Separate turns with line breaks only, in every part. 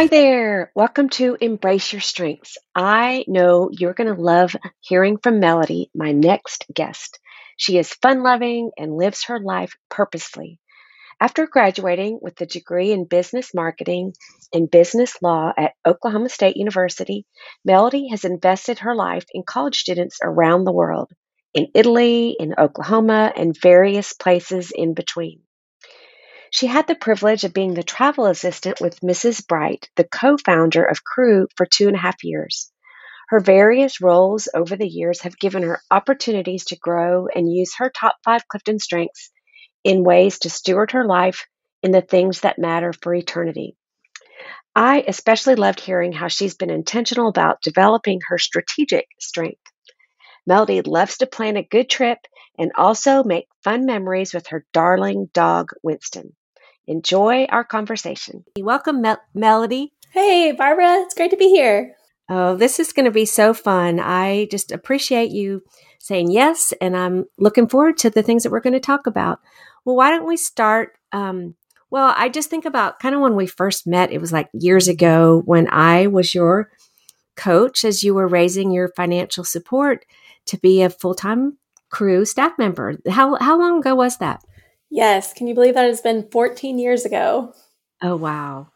Hi there. Welcome to Embrace Your Strengths. I know you're going to love hearing from Melody, my next guest. She is fun loving and lives her life purposefully. After graduating with a degree in business marketing and business law at Oklahoma State University, Melody has invested her life in college students around the world, in Italy, in Oklahoma, and various places in between. She had the privilege of being the travel assistant with Mrs. Bright, the co founder of Cru, for two and a half years. Her various roles over the years have given her opportunities to grow and use her top five Clifton strengths in ways to steward her life in the things that matter for eternity. I especially loved hearing how she's been intentional about developing her strategic strength. Melody loves to plan a good trip and also make fun memories with her darling dog, Winston. Enjoy our conversation. Welcome, Mel- Melody.
Hey, Barbara. It's great to be here.
Oh, this is going to be so fun. I just appreciate you saying yes, and I'm looking forward to the things that we're going to talk about. Well, why don't we start? Um, well, I just think about kind of when we first met, it was like years ago when I was your coach as you were raising your financial support to be a full time Cru staff member. How, how long ago was that?
Yes. Can you believe that it's been 14 years ago?
Oh, wow.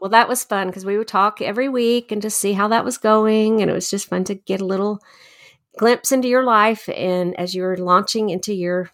well, that was fun because we would talk every week and just see how that was going. And it was just fun to get a little glimpse into your life and as you were launching into your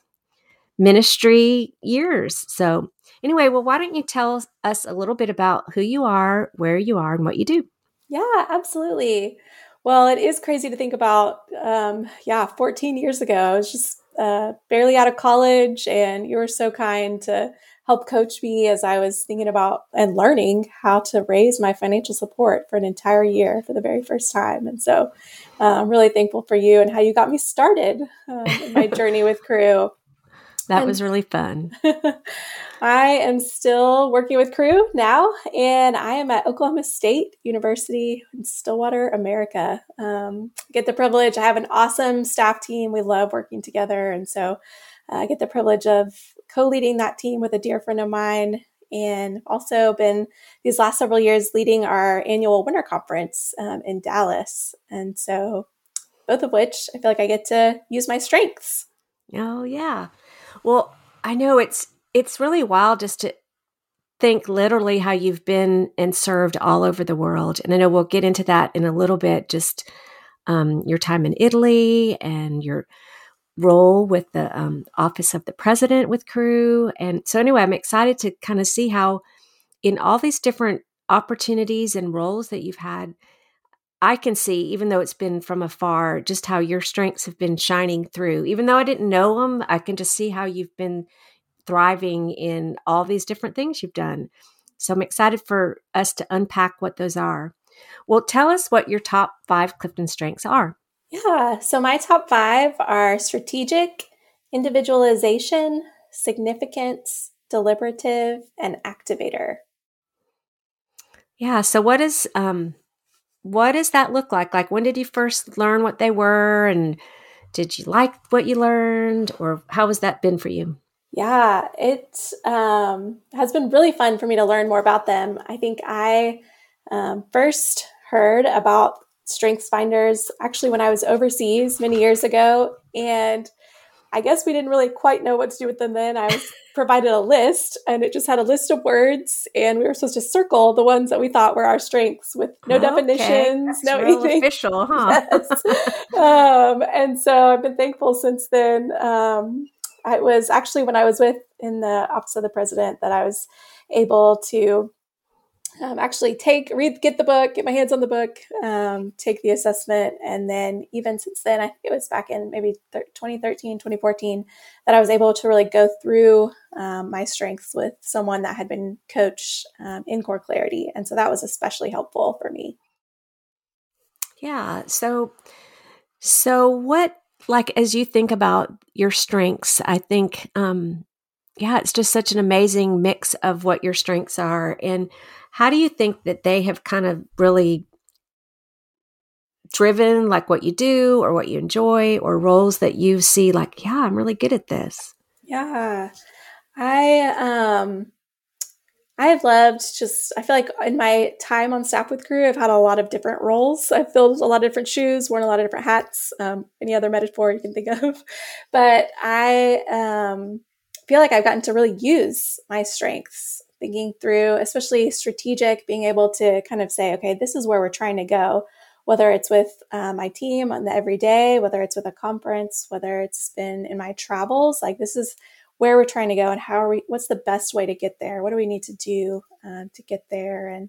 ministry years. So, anyway, well, why don't you tell us a little bit about who you are, where you are, and what you do?
Yeah, absolutely. Well, it is crazy to think about. Um, yeah, 14 years ago, it's just uh, barely out of college, and you were so kind to help coach me as I was thinking about and learning how to raise my financial support for an entire year for the very first time. And so uh, I'm really thankful for you and how you got me started uh, in my journey with Cru.
That and was really fun.
I am still working with Cru now, and I am at Oklahoma State University in Stillwater, America. Um, get the privilege. I have an awesome staff team. We love working together, and so uh, I get the privilege of co-leading that team with a dear friend of mine, and also been these last several years leading our annual winter conference um, in Dallas. And so, both of which I feel like I get to use my strengths.
Oh yeah. Well, I know it's it's really wild just to think literally how you've been and served all over the world. And I know we'll get into that in a little bit, just um, your time in Italy and your role with the um, office of the president with Cru. And so, anyway, I'm excited to kind of see how, in all these different opportunities and roles that you've had, I can see, even though it's been from afar, just how your strengths have been shining through. Even though I didn't know them, I can just see how you've been thriving in all these different things you've done. So I'm excited for us to unpack what those are. Well, tell us what your top five Clifton strengths are.
Yeah. So my top five are strategic, individualization, significance, deliberative, and activator.
Yeah. So what is um what does that look like? Like, when did you first learn what they were? And did you like what you learned? Or how has that been for you?
Yeah, it um, has been really fun for me to learn more about them. I think I um, first heard about Strengths Finders actually when I was overseas many years ago. And I guess we didn't really quite know what to do with them then. I was provided a list and it just had a list of words and we were supposed to circle the ones that we thought were our strengths with no okay. definitions,
That's no anything. Official, huh?
yes. um, and so I've been thankful since then. Um, I was actually when I was with in the office of the president that I was able to um, actually take read get the book get my hands on the book um, take the assessment. And then even since then i think it was back in maybe 2013 2014 that i was able to really go through um, my strengths with someone that had been coached um, in CoreClarity. And so that was especially helpful for me.
Yeah. So so what like as you think about your strengths i think um yeah it's just such an amazing mix of what your strengths are and how do you think that they have kind of really driven like what you do or what you enjoy or roles that you see like, yeah, I'm really good at this?
Yeah. I um I have loved just I feel like in my time on staff with Cru, I've had a lot of different roles. I've filled a lot of different shoes, worn a lot of different hats, um, any other metaphor you can think of. But I um feel like I've gotten to really use my strengths thinking through, especially strategic, being able to kind of say, okay, this is where we're trying to go, whether it's with uh, my team on the everyday, whether it's with a conference, whether it's been in my travels, like this is where we're trying to go and how are we, what's the best way to get there? What do we need to do um, to get there? And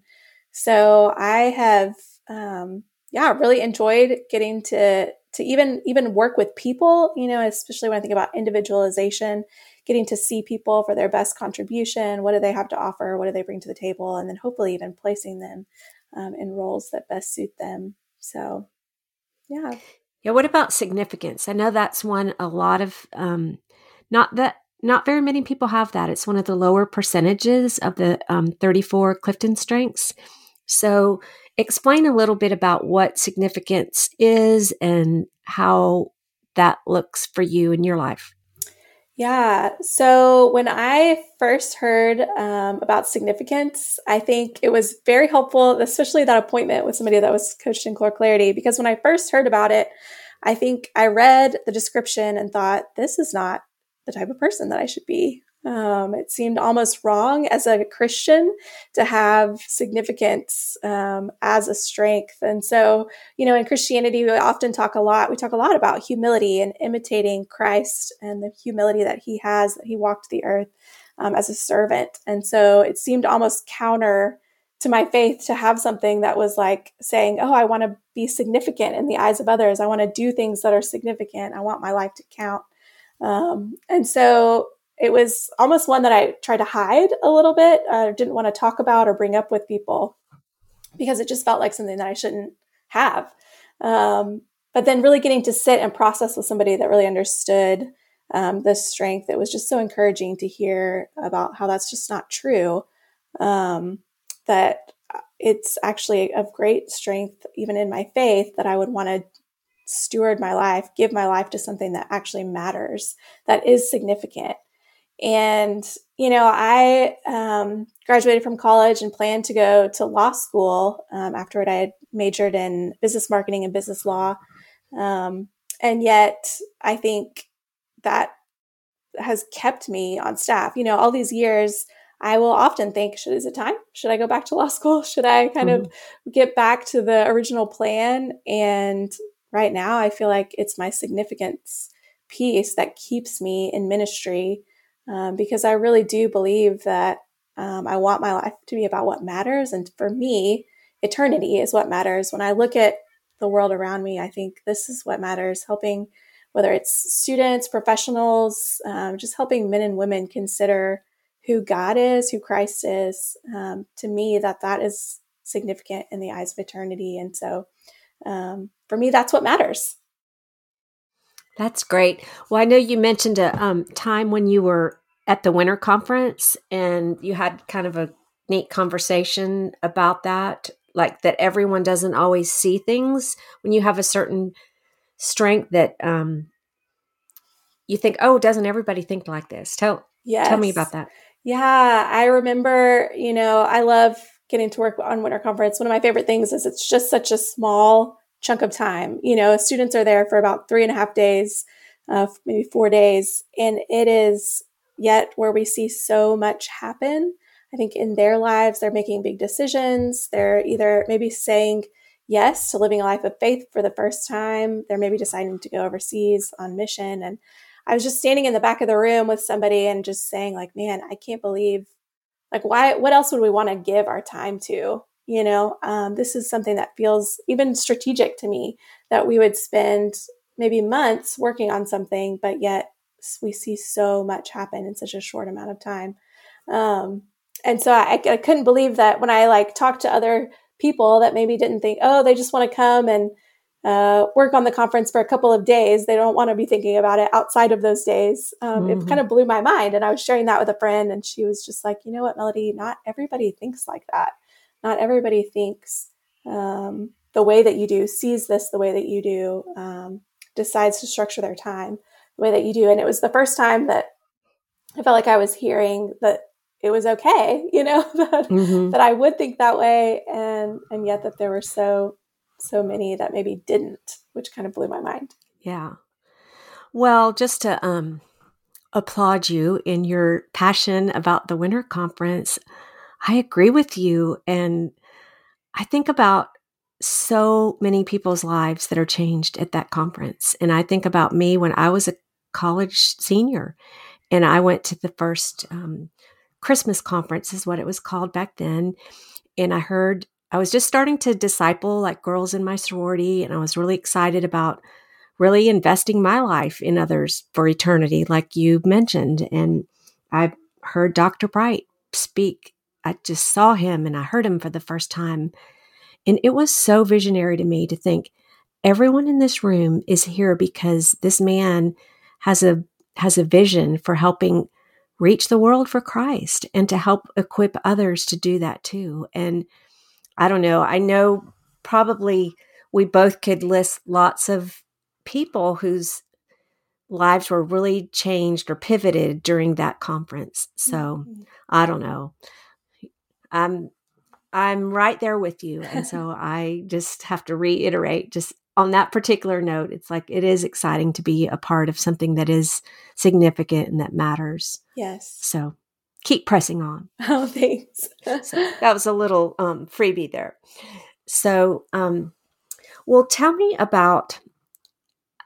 so I have, um, yeah, really enjoyed getting to to even even work with people you know especially when i think about individualization getting to see people for their best contribution. What do they have to offer? What do they bring to the table? And then hopefully even placing them um, in roles that best suit them. So, yeah.
Yeah. What about significance? I know that's one a lot of, um, not that, not very many people have that. It's one of the lower percentages of the um, 34 Clifton strengths. So, explain a little bit about what significance is and how that looks for you in your life.
Yeah. So when I first heard um, about significance, I think it was very helpful, especially that appointment with somebody that was coached in CoreClarity, because when I first heard about it, I think I read the description and thought, this is not the type of person that I should be. Um, it seemed almost wrong as a Christian to have significance um, as a strength. And so, you know, in Christianity, we often talk a lot, we talk a lot about humility and imitating Christ and the humility that he has, that he walked the earth um, as a servant. And so it seemed almost counter to my faith to have something that was like saying, Oh, I want to be significant in the eyes of others. I want to do things that are significant. I want my life to count. Um, and so it was almost one that I tried to hide a little bit. I didn't want to talk about or bring up with people because it just felt like something that I shouldn't have. Um, but then really getting to sit and process with somebody that really understood um, the strength, it was just so encouraging to hear about how that's just not true. Um, that it's actually of great strength, even in my faith, that I would want to steward my life, give my life to something that actually matters, that is significant. And, you know, I um, graduated from college and planned to go to law school. Um, afterward, I had majored in business marketing and business law. Um, and yet, I think that has kept me on staff. You know, all these years, I will often think, should is it time? Should I go back to law school? Should I kind mm-hmm. of get back to the original plan? And right now, I feel like it's my significance piece that keeps me in ministry um, because I really do believe that um, I want my life to be about what matters. And for me, eternity is what matters. When I look at the world around me, I think this is what matters helping, whether it's students, professionals, um, just helping men and women consider who God is, who Christ is. Um, to me, that that is significant in the eyes of eternity. And so um, for me, that's what matters.
That's great. Well, I know you mentioned a um, time when you were at the winter conference and you had kind of a neat conversation about that, like that everyone doesn't always see things when you have a certain strength that um, you think, oh, doesn't everybody think like this? Tell yes. tell me about that.
Yeah, I remember. You know, I love getting to work on winter conference. One of my favorite things is it's just such a small chunk of time. You know, students are there for about three and a half days, uh, maybe four days, and it is yet where we see so much happen. I think in their lives, they're making big decisions. They're either maybe saying yes to living a life of faith for the first time. They're maybe deciding to go overseas on mission. And I was just standing in the back of the room with somebody and just saying, like, man, I can't believe like why what else would we want to give our time to you know um, this is something that feels even strategic to me that we would spend maybe months working on something but yet we see so much happen in such a short amount of time um, and so I, I couldn't believe that when i like talked to other people that maybe didn't think oh they just want to come and uh, work on the conference for a couple of days. They don't want to be thinking about it outside of those days. Um, mm-hmm. It kind of blew my mind. And I was sharing that with a friend, and she was just like, you know what, Melody, not everybody thinks like that. Not everybody thinks um, the way that you do, sees this the way that you do, um, decides to structure their time the way that you do. And it was the first time that I felt like I was hearing that it was okay, you know, that, mm-hmm. that I would think that way, and and yet that there were so so many that maybe didn't, which kind of blew my mind.
Yeah. Well, just to um, applaud you in your passion about the winter conference, I agree with you. And I think about so many people's lives that are changed at that conference. And I think about me when I was a college senior and I went to the first um, Christmas conference, is what it was called back then. And I heard I was just starting to disciple like girls in my sorority, and I was really excited about really investing my life in others for eternity, like you mentioned. And I heard Dr. Bright speak. I just saw him and I heard him for the first time. And it was so visionary to me to think everyone in this room is here because this man has a has a vision for helping reach the world for Christ and to help equip others to do that too. And I don't know. I know probably we both could list lots of people whose lives were really changed or pivoted during that conference. So mm-hmm. I don't know. I'm I'm right there with you. And so I just have to reiterate just on that particular note, it's like it is exciting to be a part of something that is significant and that matters.
Yes.
So keep pressing on.
Oh, thanks.
so that was a little um, freebie there. So, um, well, tell me about.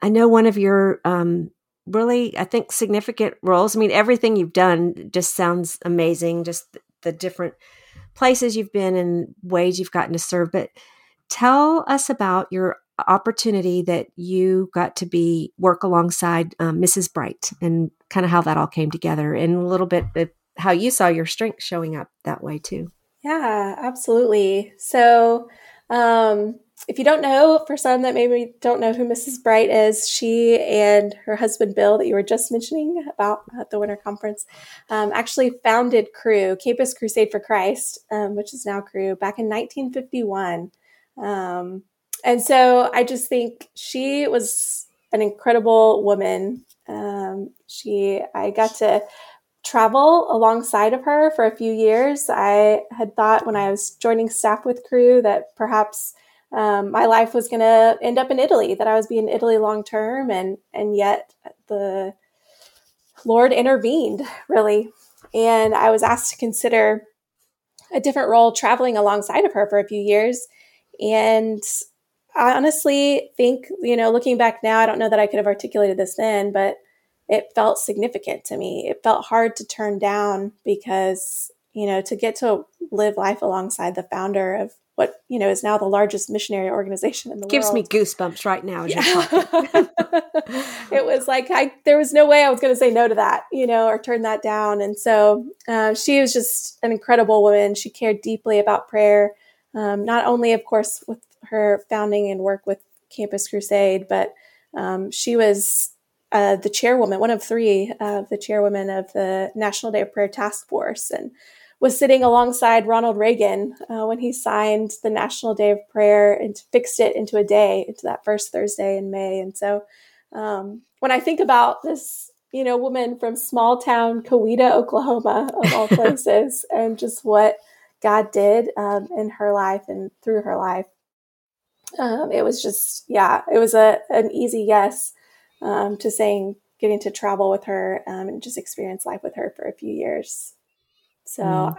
I know one of your um, really, I think, significant roles. I mean, everything you've done just sounds amazing. Just the different places you've been and ways you've gotten to serve. But tell us about your opportunity that you got to be work alongside um, Mrs. Bright and kind of how that all came together and a little bit of how you saw your strength showing up that way too.
Yeah, absolutely. So, um, if you don't know, for some that maybe don't know who Mrs. Bright is, she and her husband Bill, that you were just mentioning about at the Winter Conference, um, actually founded Cru, Campus Crusade for Christ, um, which is now Cru, back in 1951. Um, and so I just think she was an incredible woman. Um, she, I got to travel alongside of her for a few years. I had thought when I was joining staff with Cru that perhaps um, my life was going to end up in Italy, that I was being in Italy long term, and and yet the Lord intervened really, and I was asked to consider a different role traveling alongside of her for a few years, and I honestly think you know looking back now, I don't know that I could have articulated this then, but it felt significant to me. It felt hard to turn down because, you know, to get to live life alongside the founder of what, you know, is now the largest missionary organization in the
Gives
world.
Gives me goosebumps right now as yeah.
it was like, I, there was no way I was going to say no to that, you know, or turn that down. And so uh, she was just an incredible woman. She cared deeply about prayer, um, not only, of course, with her founding and work with Campus Crusade, but um, she was uh, the chairwoman, one of three of uh, the chairwomen of the National Day of Prayer Task Force, and was sitting alongside Ronald Reagan uh, when he signed the National Day of Prayer and fixed it into a day, into that first Thursday in May. And so, um, when I think about this, you know, woman from small town Coweta, Oklahoma, of all places, and just what God did um, in her life and through her life, um, it was just, yeah, it was a an easy yes um, to saying getting to travel with her um, and just experience life with her for a few years. So mm.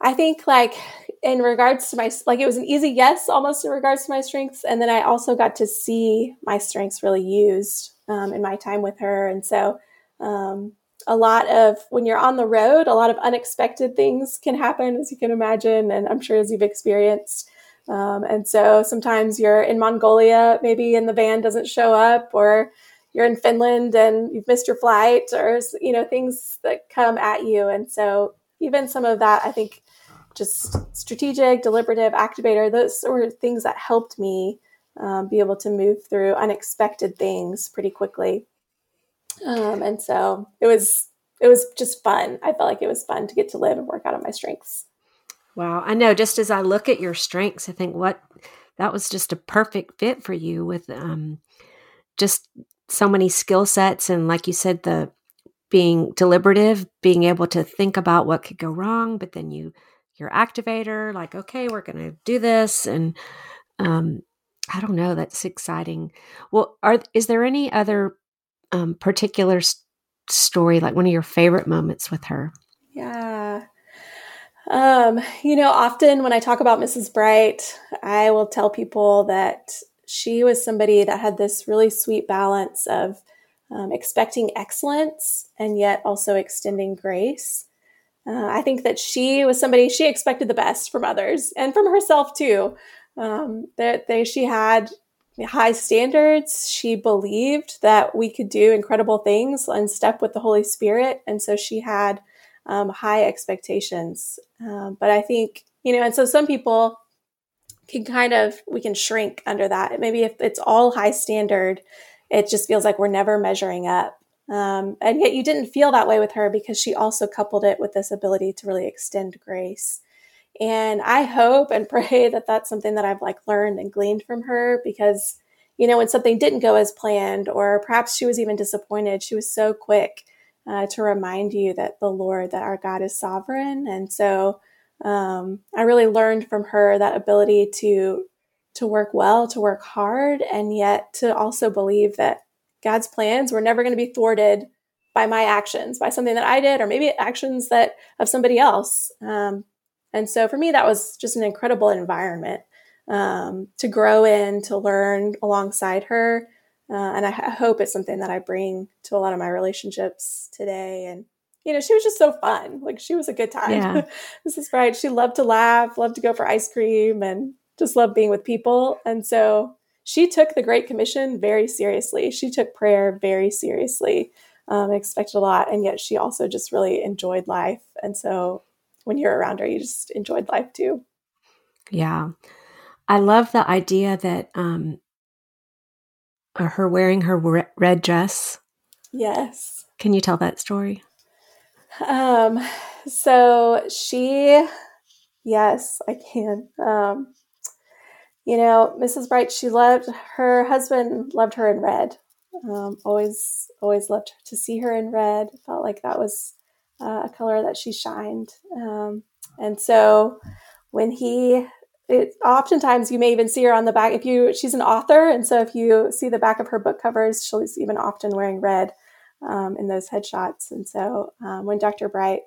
I think like in regards to my like it was an easy yes almost in regards to my strengths, and then I also got to see my strengths really used um, in my time with her, and so um, a lot of when you're on the road, a lot of unexpected things can happen, as you can imagine, and I'm sure as you've experienced. Um, and so sometimes you're in Mongolia, maybe, and the van doesn't show up, or you're in Finland and you've missed your flight, or you know things that come at you. And so even some of that, I think, just strategic, deliberative, activator, those were things that helped me um, be able to move through unexpected things pretty quickly. Um, and so it was it was just fun. I felt like it was fun to get to live and work out of my strengths.
Wow, I know. Just as I look at your strengths, I think what that was just a perfect fit for you with um, just so many skill sets and, like you said, the being deliberative, being able to think about what could go wrong, but then you your activator, like, okay, we're going to do this, and um, I don't know. That's exciting. Well, are is there any other um, particular s- story, like one of your favorite moments with her?
Yeah. Um, you know, often when I talk about Mrs. Bright, I will tell people that she was somebody that had this really sweet balance of um, expecting excellence and yet also extending grace. Uh, I think that she was somebody she expected the best from others and from herself too. Um, that they, she had high standards. She believed that we could do incredible things and step with the Holy Spirit. And so she had um, high expectations. Um, but I think, you know, and so some people can kind of, we can shrink under that. Maybe if it's all high standard, it just feels like we're never measuring up. Um, and yet you didn't feel that way with her because she also coupled it with this ability to really extend grace. And I hope and pray that that's something that I've like learned and gleaned from her because, you know, when something didn't go as planned, or perhaps she was even disappointed, she was so quick uh, to remind you that the Lord, that our God is sovereign. And so um, I really learned from her that ability to to work well, to work hard, and yet to also believe that God's plans were never going to be thwarted by my actions, by something that I did, or maybe actions that of somebody else. Um, and so for me, that was just an incredible environment um, to grow in, to learn alongside her. Uh, and I, I hope it's something that I bring to a lot of my relationships today. And, you know, she was just so fun. Like she was a good time. Yeah. is right. she loved to laugh, loved to go for ice cream, and just loved being with people. And so she took the Great Commission very seriously. She took prayer very seriously, um, expected a lot, and yet she also just really enjoyed life. And so when you're around her, you just enjoyed life too.
Yeah. I love the idea that um, uh, her wearing her red dress.
Yes.
Can you tell that story?
Um, so she, yes, I can. Um, you know, Mrs. Bright, she loved her husband, loved her in red. Um, always, always loved to see her in red. Felt like that was uh, a color that she shined. Um, and so when he, it, oftentimes you may even see her on the back. If you, she's an author, and so if you see the back of her book covers, she's even often wearing red um, in those headshots. And so um, when Dr. Bright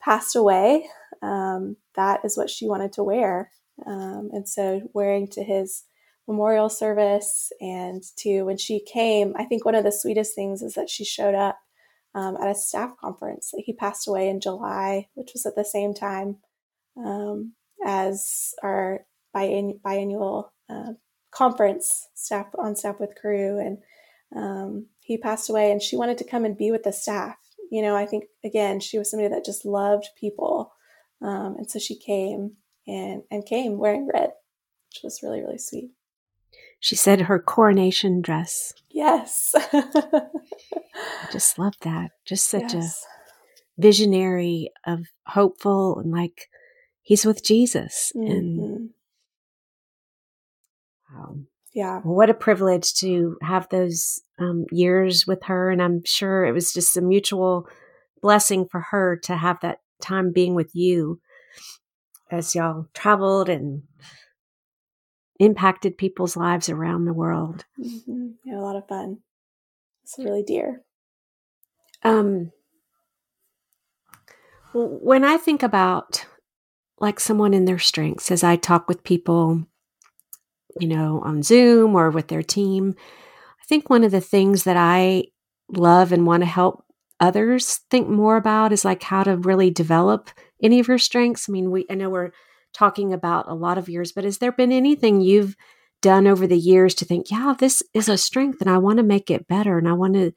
passed away, um, that is what she wanted to wear. Um, and so wearing to his memorial service and to when she came, I think one of the sweetest things is that she showed up um, at a staff conference. He passed away in July, which was at the same time um, as our biannual uh, conference, staff on staff with Cru. and um, he passed away. And she wanted to come and be with the staff. You know, I think again, she was somebody that just loved people, um, and so she came and and came wearing red, which was really really sweet.
She said her coronation dress.
Yes.
I just love that. Just such yes. a visionary of hopeful and like he's with Jesus. Mm-hmm. And wow.
Yeah.
what a privilege to have those um, years with her. And I'm sure it was just a mutual blessing for her to have that time being with you as y'all traveled and impacted people's lives around the world.
Mm-hmm. Yeah, a lot of fun. It's really dear.
Um, when I think about like someone in their strengths, as I talk with people, you know, on Zoom or with their team, I think one of the things that I love and want to help others think more about is like how to really develop any of your strengths? I mean, we I know we're talking about a lot of yours, but has there been anything you've done over the years to think, yeah, this is a strength and I want to make it better and I want to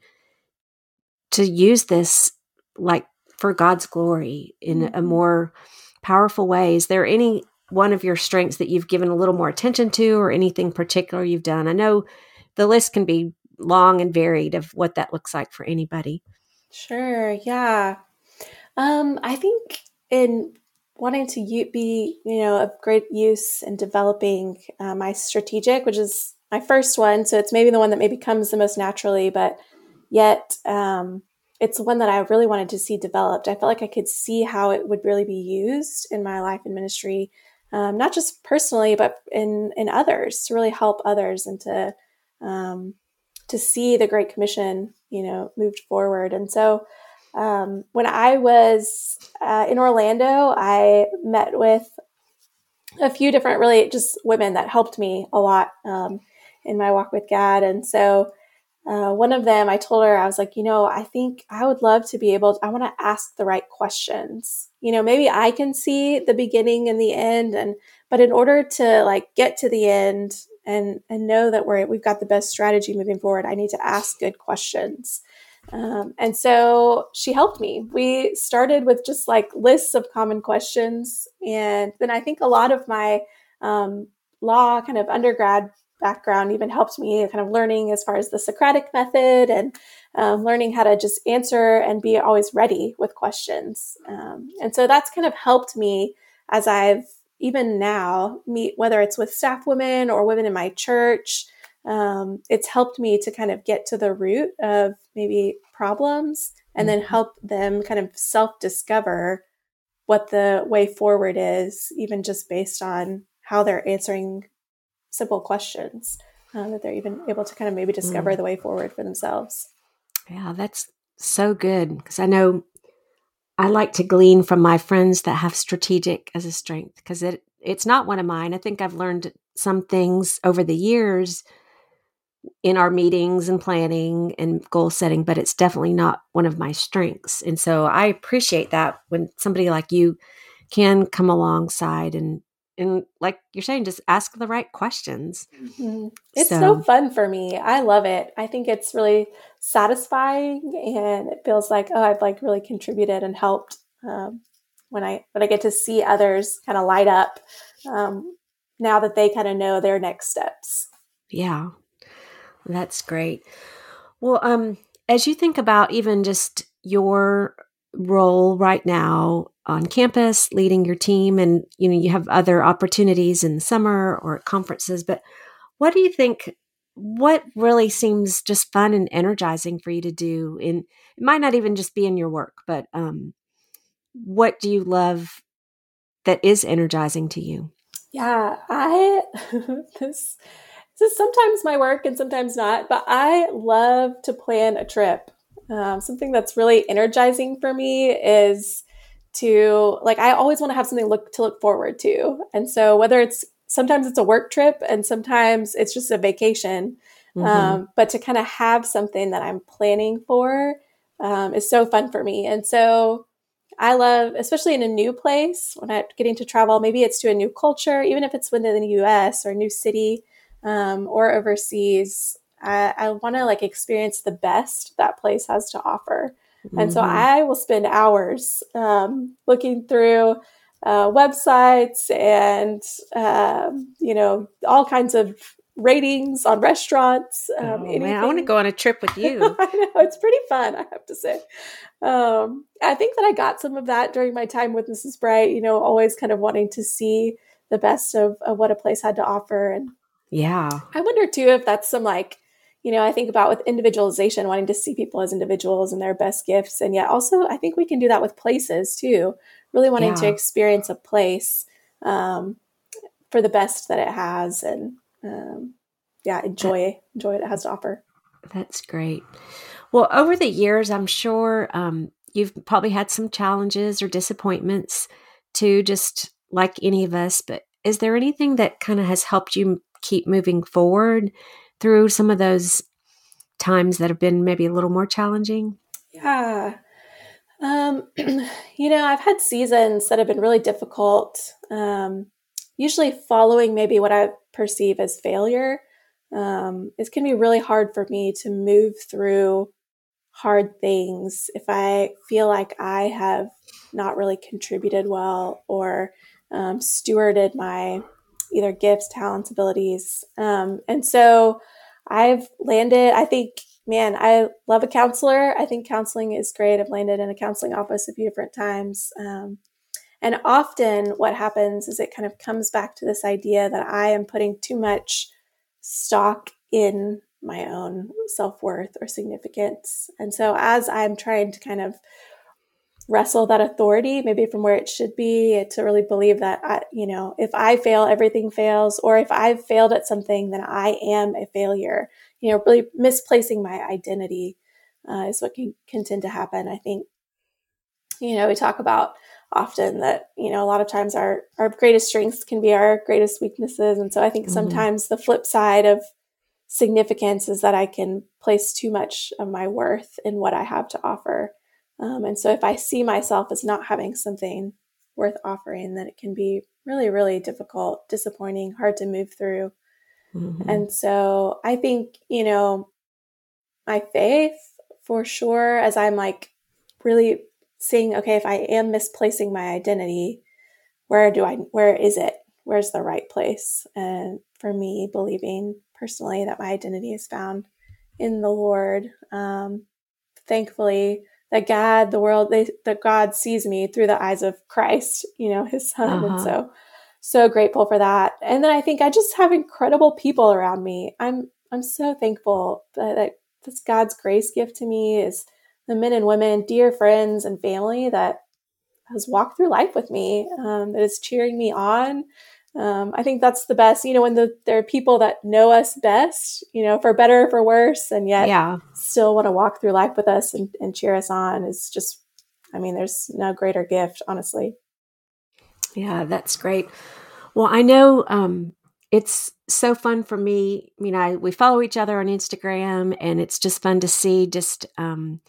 to use this like for God's glory in mm-hmm. a more powerful way. Is there any one of your strengths that you've given a little more attention to or anything particular you've done? I know the list can be long and varied of what that looks like for anybody.
Sure. Yeah. Um, I think in wanting to be, you know, of great use in developing uh, my strategic, which is my first one. So it's maybe the one that maybe comes the most naturally, but yet um, it's one that I really wanted to see developed. I felt like I could see how it would really be used in my life and ministry, um, not just personally, but in in others to really help others and to um, to see the Great Commission, you know, moved forward. And so um, when I was uh, in Orlando, I met with a few different, really just women that helped me a lot um, in my walk with God. And so uh, one of them, I told her, I was like, you know, I think I would love to be able, to, I want to ask the right questions. You know, maybe I can see the beginning and the end, and but in order to like get to the end and and know that we're we've got the best strategy moving forward, I need to ask good questions. Um, and so she helped me. We started with just like lists of common questions. And then I think a lot of my um, law kind of undergrad background even helped me kind of learning as far as the Socratic method and um, learning how to just answer and be always ready with questions. Um, and so that's kind of helped me as I've even now meet, whether it's with staff women or women in my church um, it's helped me to kind of get to the root of maybe problems and then mm-hmm. help them kind of self discover what the way forward is, even just based on how they're answering simple questions, uh, that they're even able to kind of maybe discover mm. the way forward for themselves.
Yeah, that's so good because I know I like to glean from my friends that have strategic as a strength because it it's not one of mine. I think I've learned some things over the years in our meetings and planning and goal setting, but it's definitely not one of my strengths. And so I appreciate that when somebody like you can come alongside and and like you're saying, just ask the right questions.
Mm-hmm. It's so. so fun for me. I love it. I think it's really satisfying, and it feels like oh, I've like really contributed and helped um, when I when I get to see others kind of light up um, now that they kind of know their next steps.
Yeah, that's great. Well, um, as you think about even just your role right now on campus, leading your team, and you know you have other opportunities in the summer or at conferences, but what do you think? What really seems just fun and energizing for you to do? In it might not even just be in your work, but um, what do you love that is energizing to you?
Yeah, I this is sometimes my work and sometimes not, but I love to plan a trip. Um, something that's really energizing for me is to like I always want to have something look to look forward to. And so whether it's sometimes it's a work trip and sometimes it's just a vacation, mm-hmm. um, but to kind of have something that I'm planning for um, is so fun for me. And so I love, especially in a new place, when I'm getting to travel, maybe it's to a new culture, even if it's within the US or a new city um, or overseas, I, I want to like experience the best that place has to offer. Mm-hmm. And so mm-hmm. I will spend hours um, looking through uh, websites and, um, you know, all kinds of ratings on restaurants.
Um, oh, man, I want to go on a trip with you.
I know it's pretty fun, I have to say. Um, I think that I got some of that during my time with Mrs. Bright. You know, always kind of wanting to see the best of, of what a place had to offer, and
yeah.
I wonder too if that's some like, you know, I think about with individualization, wanting to see people as individuals and their best gifts. And yet also, I think we can do that with places too, really wanting yeah. to experience a place um, for the best that it has and, um, yeah, enjoy, enjoy what it has to offer.
That's great. Well, over the years, I'm sure um, you've probably had some challenges or disappointments too, just like any of us. But is there anything that kind of has helped you keep moving forward through some of those times that have been maybe a little more challenging?
Yeah. Um, you know, I've had seasons that have been really difficult, um, usually following maybe what I perceive as failure. Um, it can be really hard for me to move through hard things if I feel like I have not really contributed well or um, stewarded my either gifts, talents, abilities. Um, and so I've landed, I think, man, I love a counselor. I think counseling is great. I've landed in a counseling office a few different times. Um, and often what happens is it kind of comes back to this idea that I am putting too much stock in my own self worth or significance. And so as I'm trying to kind of wrestle that authority, maybe from where it should be, to really believe that, I, you know, if I fail, everything fails, or if I've failed at something, then I am a failure. You know, really misplacing my identity uh, is what can, can tend to happen. I think, you know, we talk about often that you know a lot of times our our greatest strengths can be our greatest weaknesses and so i think mm-hmm. sometimes the flip side of significance is that i can place too much of my worth in what i have to offer um, and so if i see myself as not having something worth offering then it can be really really difficult disappointing hard to move through mm-hmm. and so i think you know my faith for sure as i'm like really seeing, okay, if I am misplacing my identity, where do I, where is it? Where's the right place? And for me, believing personally that my identity is found in the Lord. Um, thankfully, that God, the world, they, that God sees me through the eyes of Christ, you know, his son. Uh-huh. And so, so grateful for that. And then I think I just have incredible people around me. I'm, I'm so thankful that, that this God's grace gift to me is the men and women, dear friends and family that has walked through life with me, um, that is cheering me on. Um, I think that's the best, you know, when the, there are people that know us best, you know, for better or for worse, and yet yeah. still want to walk through life with us and, and cheer us on is just, I mean, there's no greater gift, honestly.
Yeah, that's great. Well, I know um, it's so fun for me. I mean, I we follow each other on Instagram, and it's just fun to see just um,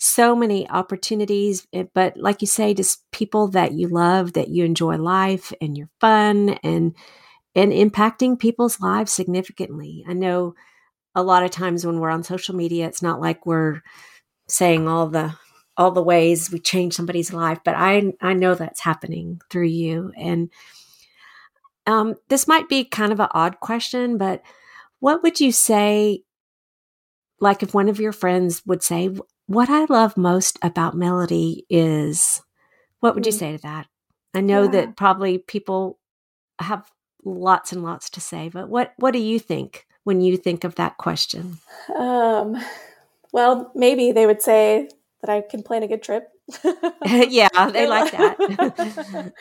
so many opportunities. Eh, but like you say, just people that you love, that you enjoy life and you're fun and and impacting people's lives significantly. I know a lot of times when we're on social media, it's not like we're saying all the all the ways we change somebody's life, but I I know that's happening through you. And um, this might be kind of an odd question, but what would you say? Like if one of your friends would say, what I love most about Melody is what would you mm. say to that? I know yeah. that probably people have lots and lots to say, but what what do you think when you think of that question? Um,
well, maybe they would say that I can plan a good trip.
yeah, they like that.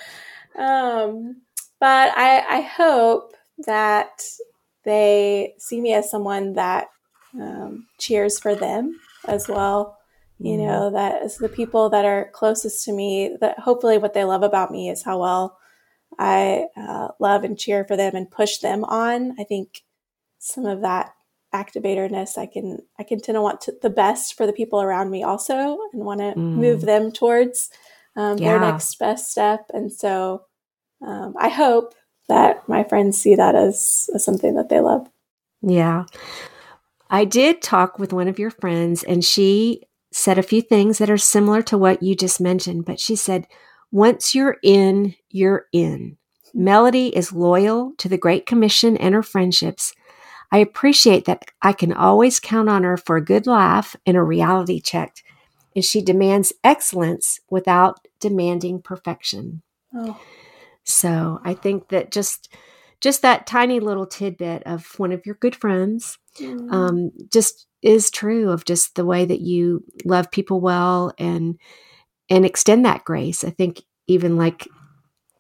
um, but I, I hope that they see me as someone that um, cheers for them as well you mm-hmm. know that is the people that are closest to me that hopefully what they love about me is how well i uh, love and cheer for them and push them on i think some of that activatorness i can i can tend to want to, the best for the people around me also and want to mm. move them towards um, yeah. their next best step and so um, i hope that my friends see that as, as something that they love
yeah I did talk with one of your friends, and she said a few things that are similar to what you just mentioned, but she said, once you're in, you're in. Melody is loyal to the Great Commission and her friendships. I appreciate that I can always count on her for a good laugh and a reality check. And she demands excellence without demanding perfection. Oh. So I think that just just that tiny little tidbit of one of your good friends mm. um, just is true of just the way that you love people well and and extend that grace. I think even like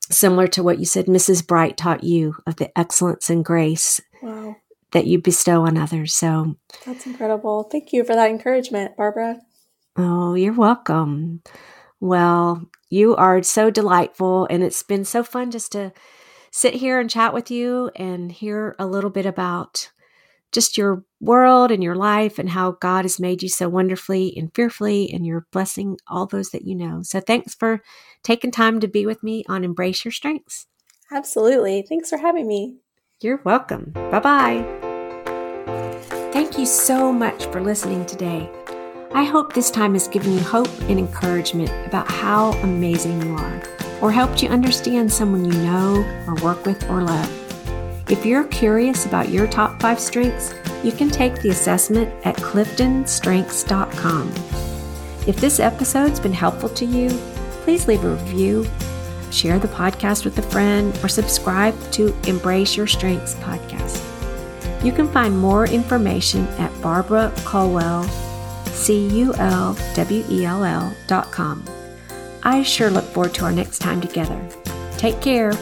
similar to what you said, Mrs. Bright taught you of the excellence and grace wow. that you bestow on others. So
that's incredible. Thank you for that encouragement, Barbara.
Oh, you're welcome. Well, you are so delightful, and it's been so fun just to sit here and chat with you and hear a little bit about just your world and your life and how God has made you so wonderfully and fearfully, and you're blessing all those that you know. So thanks for taking time to be with me on Embrace Your Strengths.
Absolutely. Thanks for having me.
You're welcome. Bye bye. Thank you so much for listening today. I hope this time has given you hope and encouragement about how amazing you are, or helped you understand someone you know, or work with, or love. If you're curious about your top five strengths, you can take the assessment at cliftonstrengths.com. If this episode's been helpful to you, please leave a review, share the podcast with a friend, or subscribe to Embrace Your Strengths podcast. You can find more information at Barbara Culwell, C U L W E L L dot. I sure look forward to our next time together. Take care.